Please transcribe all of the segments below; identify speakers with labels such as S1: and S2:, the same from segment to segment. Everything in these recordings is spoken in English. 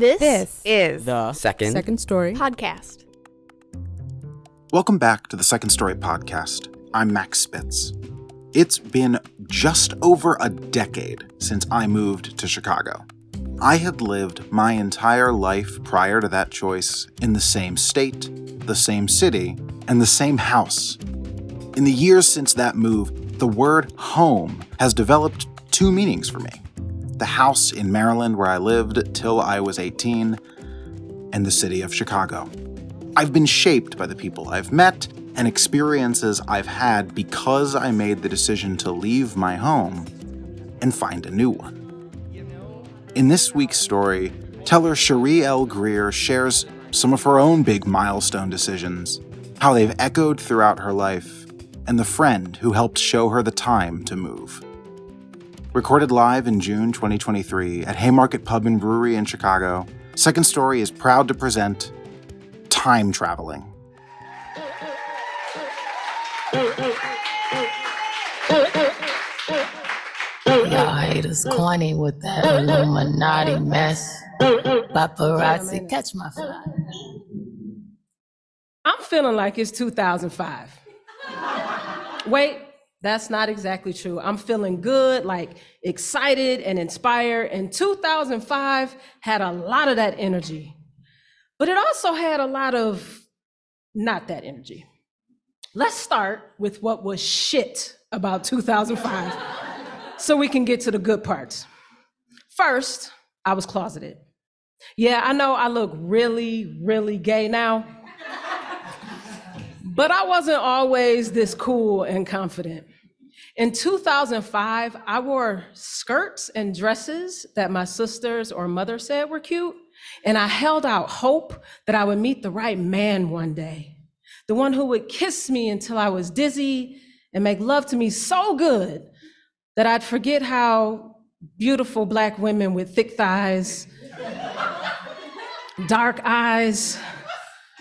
S1: This,
S2: This
S1: is
S3: The
S4: Second.
S2: second story.
S1: podcast.
S5: Welcome back to the Second Story podcast. I'm Max Spitz. It's been just over a decade since I moved to Chicago. I had lived my entire life prior to that choice in the same state, the same city, and the same house. In the years since that move, the word home has developed two meanings for me the house in Maryland where I lived till I was 18, and the city of Chicago. I've been shaped by the people I've met and experiences I've had because I made the decision to leave my home and find a new one. In this week's story, teller Sheree L. Greer shares some of her own big milestone decisions, how they've echoed throughout her life, and the friend who helped show her the time to move. Recorded live in June 2023 at Haymarket Pub and Brewery in Chicago, Second Story is proud to present Time Traveling.
S6: Y'all haters corny with that Illuminati mess. Paparazzi, catch my fly.
S7: I'm feeling like it's 2005. Wait, that's not exactly true. I'm feeling good, like excited and inspired. And 2005 had a lot of that energy, but it also had a lot of not that energy. Let's start with what was shit about 2005 so we can get to the good parts. First, I was closeted. Yeah, I know I look really, really gay now. But I wasn't always this cool and confident. In 2005, I wore skirts and dresses that my sisters or mother said were cute, and I held out hope that I would meet the right man one day. The one who would kiss me until I was dizzy and make love to me so good that I'd forget how beautiful black women with thick thighs, dark eyes,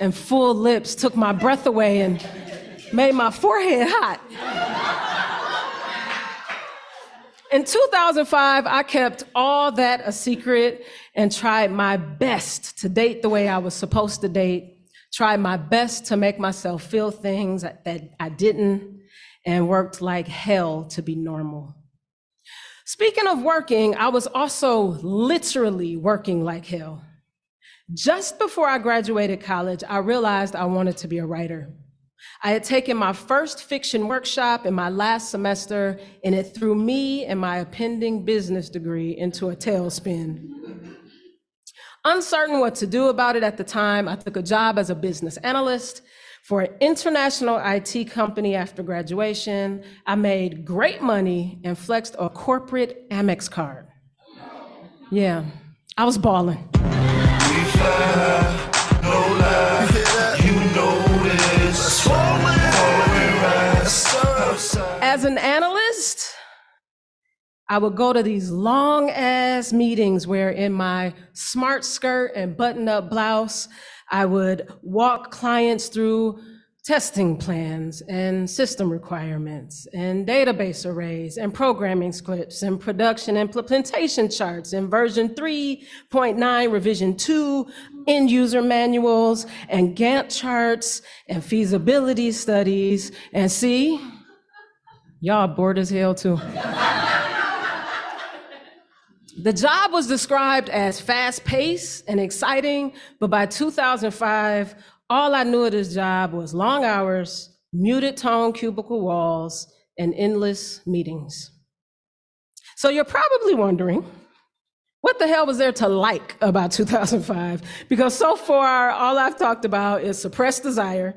S7: and full lips took my breath away and made my forehead hot. In 2005, I kept all that a secret and tried my best to date the way I was supposed to date, tried my best to make myself feel things that I didn't, and worked like hell to be normal. Speaking of working, I was also literally working like hell. Just before I graduated college, I realized I wanted to be a writer. I had taken my first fiction workshop in my last semester, and it threw me and my impending business degree into a tailspin. Uncertain what to do about it at the time, I took a job as a business analyst for an international IT company after graduation. I made great money and flexed a corporate Amex card. Yeah, I was balling. As an analyst, I would go to these long ass meetings where, in my smart skirt and button up blouse, I would walk clients through testing plans and system requirements and database arrays and programming scripts and production implementation charts and version 3.9 revision 2 end user manuals and Gantt charts and feasibility studies. And see y'all bored as hell too. The job was described as fast paced and exciting, but by 2005, all I knew of this job was long hours, muted tone cubicle walls, and endless meetings. So you're probably wondering, what the hell was there to like about 2005? Because so far, all I've talked about is suppressed desire,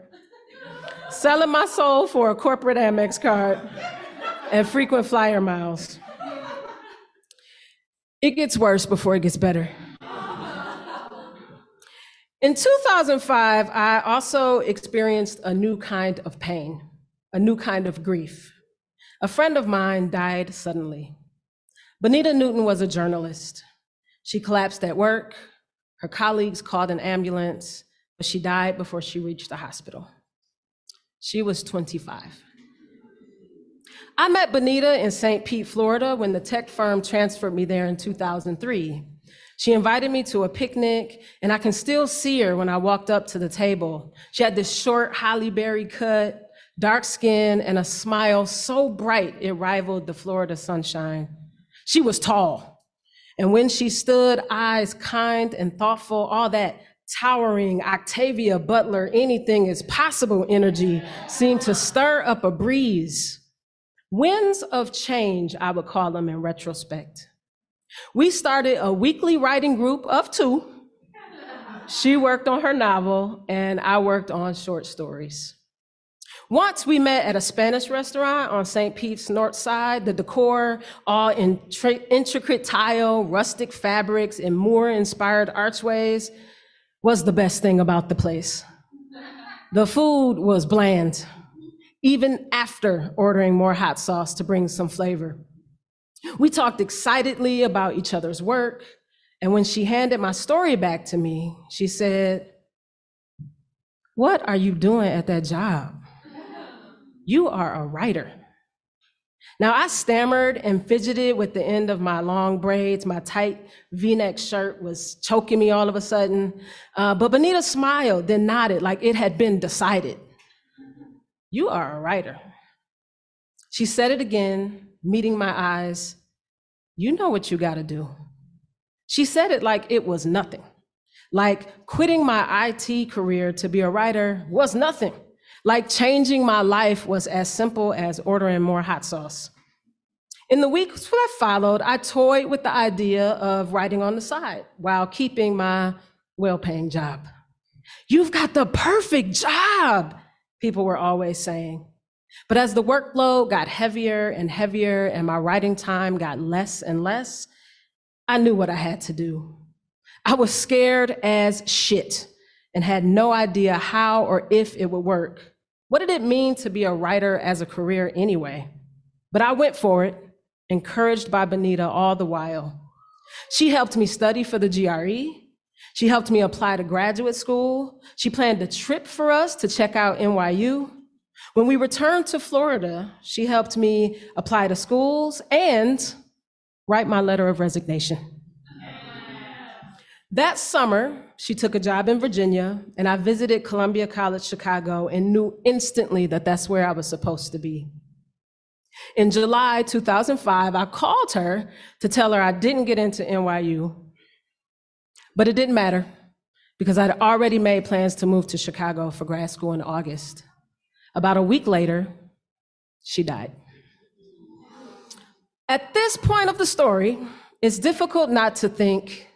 S7: selling my soul for a corporate Amex card, and frequent flyer miles. It gets worse before it gets better. In 2005, I also experienced a new kind of pain, a new kind of grief. A friend of mine died suddenly. Bonita Newton was a journalist. She collapsed at work. Her colleagues called an ambulance, but she died before she reached the hospital. She was 25. I met Bonita in St. Pete, Florida, when the tech firm transferred me there in 2003. She invited me to a picnic, and I can still see her when I walked up to the table. She had this short Halle Berry cut, dark skin, and a smile so bright it rivaled the Florida sunshine. She was tall, and when she stood, eyes kind and thoughtful, all that towering Octavia Butler, anything is possible energy seemed to stir up a breeze. Winds of change, I would call them in retrospect. We started a weekly writing group of two. She worked on her novel, and I worked on short stories. Once we met at a Spanish restaurant on St. Pete's North Side. The decor, all in intricate tile, rustic fabrics, and Moor inspired archways, was the best thing about the place. The food was bland, even after ordering more hot sauce to bring some flavor. We talked excitedly about each other's work, and when she handed my story back to me, she said, What are you doing at that job? You are a writer. Now, I stammered and fidgeted with the end of my long braids. My tight v neck shirt was choking me all of a sudden. Uh, but Benita smiled, then nodded like it had been decided. You are a writer. She said it again, meeting my eyes. You know what you got to do. She said it like it was nothing, like quitting my IT career to be a writer was nothing. Like changing my life was as simple as ordering more hot sauce. In the weeks that followed, I toyed with the idea of writing on the side while keeping my well paying job. You've got the perfect job, people were always saying. But as the workload got heavier and heavier and my writing time got less and less, I knew what I had to do. I was scared as shit and had no idea how or if it would work. What did it mean to be a writer as a career anyway? But I went for it, encouraged by Benita all the while. She helped me study for the GRE. She helped me apply to graduate school. She planned a trip for us to check out NYU. When we returned to Florida, she helped me apply to schools and write my letter of resignation. That summer, she took a job in Virginia, and I visited Columbia College Chicago and knew instantly that that's where I was supposed to be. In July 2005, I called her to tell her I didn't get into NYU, but it didn't matter because I'd already made plans to move to Chicago for grad school in August. About a week later, she died. At this point of the story, it's difficult not to think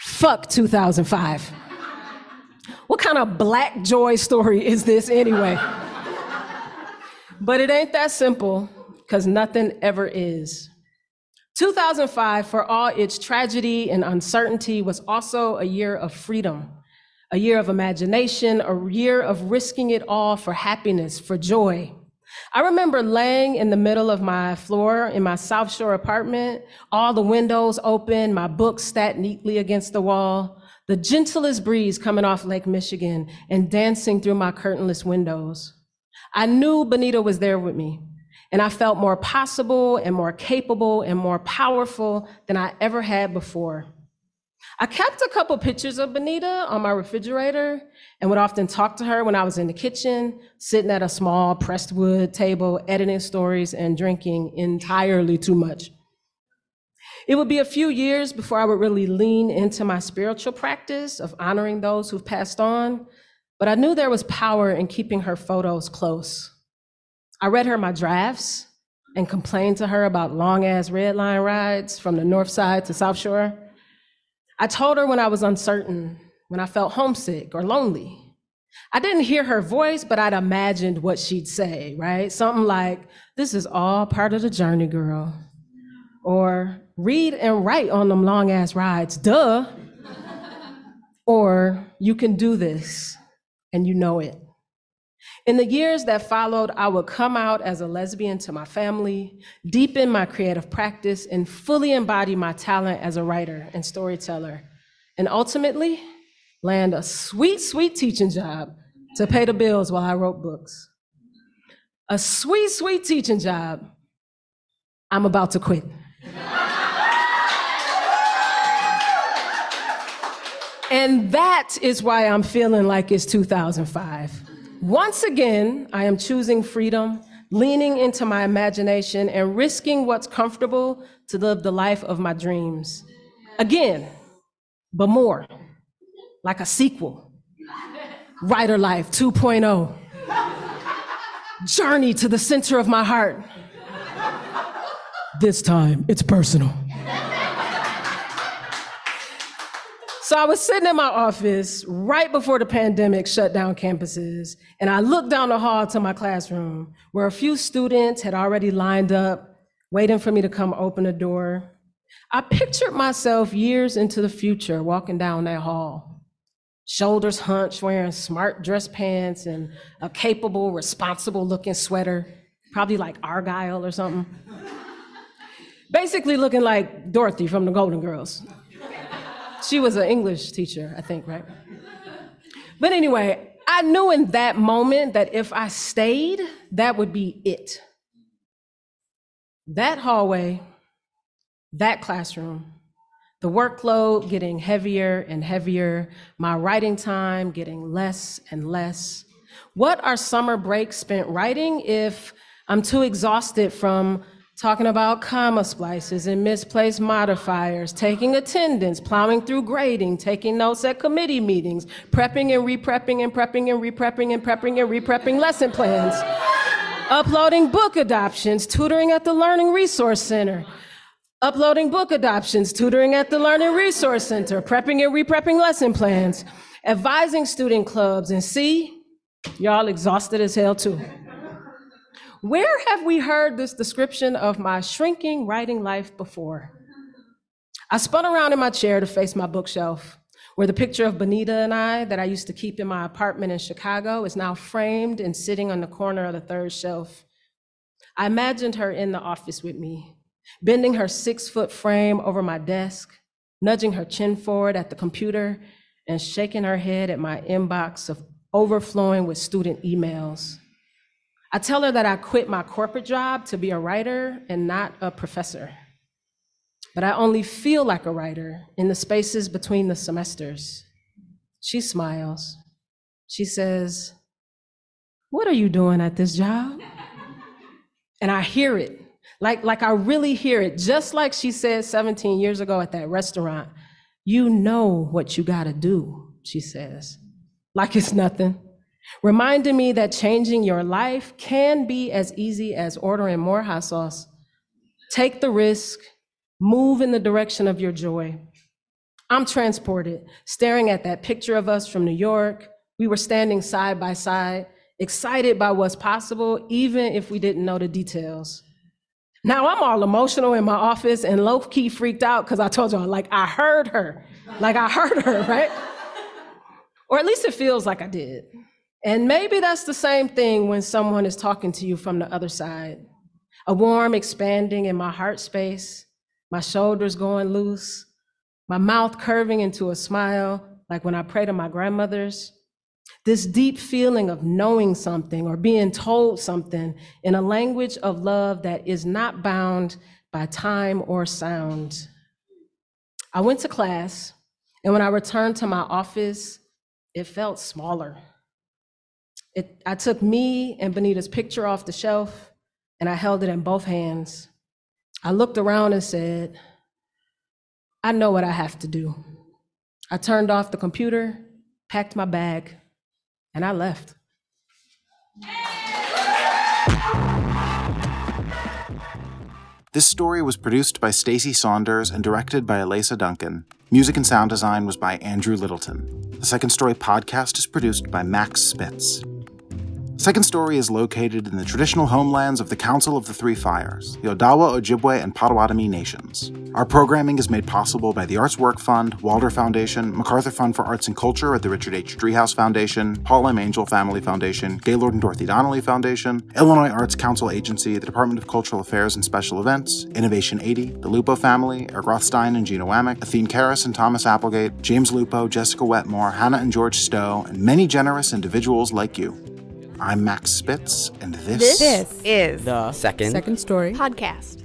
S7: Fuck 2005. What kind of black joy story is this anyway? but it ain't that simple, because nothing ever is. 2005, for all its tragedy and uncertainty, was also a year of freedom, a year of imagination, a year of risking it all for happiness, for joy. I remember laying in the middle of my floor in my South Shore apartment, all the windows open, my books stacked neatly against the wall, the gentlest breeze coming off Lake Michigan and dancing through my curtainless windows. I knew Benita was there with me, and I felt more possible and more capable and more powerful than I ever had before. I kept a couple pictures of Benita on my refrigerator and would often talk to her when I was in the kitchen, sitting at a small pressed wood table, editing stories and drinking entirely too much. It would be a few years before I would really lean into my spiritual practice of honoring those who've passed on, but I knew there was power in keeping her photos close. I read her my drafts and complained to her about long ass red line rides from the north side to South Shore. I told her when I was uncertain when I felt homesick or lonely. I didn't hear her voice, but I'd imagined what she'd say, right? Something like, This is all part of the journey, girl. Or read and write on them long ass rides, duh. or you can do this and you know it. In the years that followed, I would come out as a lesbian to my family, deepen my creative practice, and fully embody my talent as a writer and storyteller. And ultimately, land a sweet, sweet teaching job to pay the bills while I wrote books. A sweet, sweet teaching job. I'm about to quit. And that is why I'm feeling like it's 2005. Once again, I am choosing freedom, leaning into my imagination, and risking what's comfortable to live the life of my dreams. Again, but more, like a sequel. Writer Life 2.0. Journey to the center of my heart. This time, it's personal. So I was sitting in my office right before the pandemic shut down campuses, and I looked down the hall to my classroom where a few students had already lined up, waiting for me to come open the door. I pictured myself years into the future walking down that hall, shoulders hunched, wearing smart dress pants and a capable, responsible looking sweater, probably like Argyle or something. Basically, looking like Dorothy from the Golden Girls. She was an English teacher, I think, right? But anyway, I knew in that moment that if I stayed, that would be it. That hallway, that classroom, the workload getting heavier and heavier, my writing time getting less and less. What are summer breaks spent writing if I'm too exhausted from talking about comma splices and misplaced modifiers, taking attendance, plowing through grading, taking notes at committee meetings, prepping and reprepping and prepping and reprepping and prepping and reprepping lesson plans, uploading book adoptions, tutoring at the Learning Resource Center, uploading book adoptions, tutoring at the Learning Resource Center, prepping and reprepping lesson plans, advising student clubs, and see, y'all exhausted as hell too. Where have we heard this description of my shrinking writing life before? I spun around in my chair to face my bookshelf, where the picture of Benita and I that I used to keep in my apartment in Chicago is now framed and sitting on the corner of the third shelf. I imagined her in the office with me, bending her six foot frame over my desk, nudging her chin forward at the computer, and shaking her head at my inbox of overflowing with student emails. I tell her that I quit my corporate job to be a writer and not a professor. But I only feel like a writer in the spaces between the semesters. She smiles. She says, What are you doing at this job? And I hear it, like, like I really hear it, just like she said 17 years ago at that restaurant. You know what you gotta do, she says, like it's nothing reminding me that changing your life can be as easy as ordering more hot sauce. Take the risk, move in the direction of your joy. I'm transported, staring at that picture of us from New York. We were standing side by side, excited by what's possible, even if we didn't know the details. Now I'm all emotional in my office and low key freaked out because I told y'all, like, I heard her. Like, I heard her, right? or at least it feels like I did. And maybe that's the same thing when someone is talking to you from the other side. A warm expanding in my heart space, my shoulders going loose, my mouth curving into a smile, like when I pray to my grandmothers. This deep feeling of knowing something or being told something in a language of love that is not bound by time or sound. I went to class, and when I returned to my office, it felt smaller. It, I took me and Benita's picture off the shelf and I held it in both hands. I looked around and said, I know what I have to do. I turned off the computer, packed my bag, and I left.
S5: This story was produced by Stacey Saunders and directed by Elisa Duncan. Music and sound design was by Andrew Littleton. The Second Story podcast is produced by Max Spitz. Second Story is located in the traditional homelands of the Council of the Three Fires, the Odawa, Ojibwe, and Potawatomi nations. Our programming is made possible by the Arts Work Fund, Walder Foundation, MacArthur Fund for Arts and Culture at the Richard H. Driehaus Foundation, Paul M. Angell Family Foundation, Gaylord and Dorothy Donnelly Foundation, Illinois Arts Council Agency, the Department of Cultural Affairs and Special Events, Innovation 80, the Lupo family, Eric Rothstein and Gina Wamick, Athene Karras and Thomas Applegate, James Lupo, Jessica Wetmore, Hannah and George Stowe, and many generous individuals like you. I'm Max Spitz, and this,
S1: This is
S2: The
S1: second
S2: second story
S1: podcast.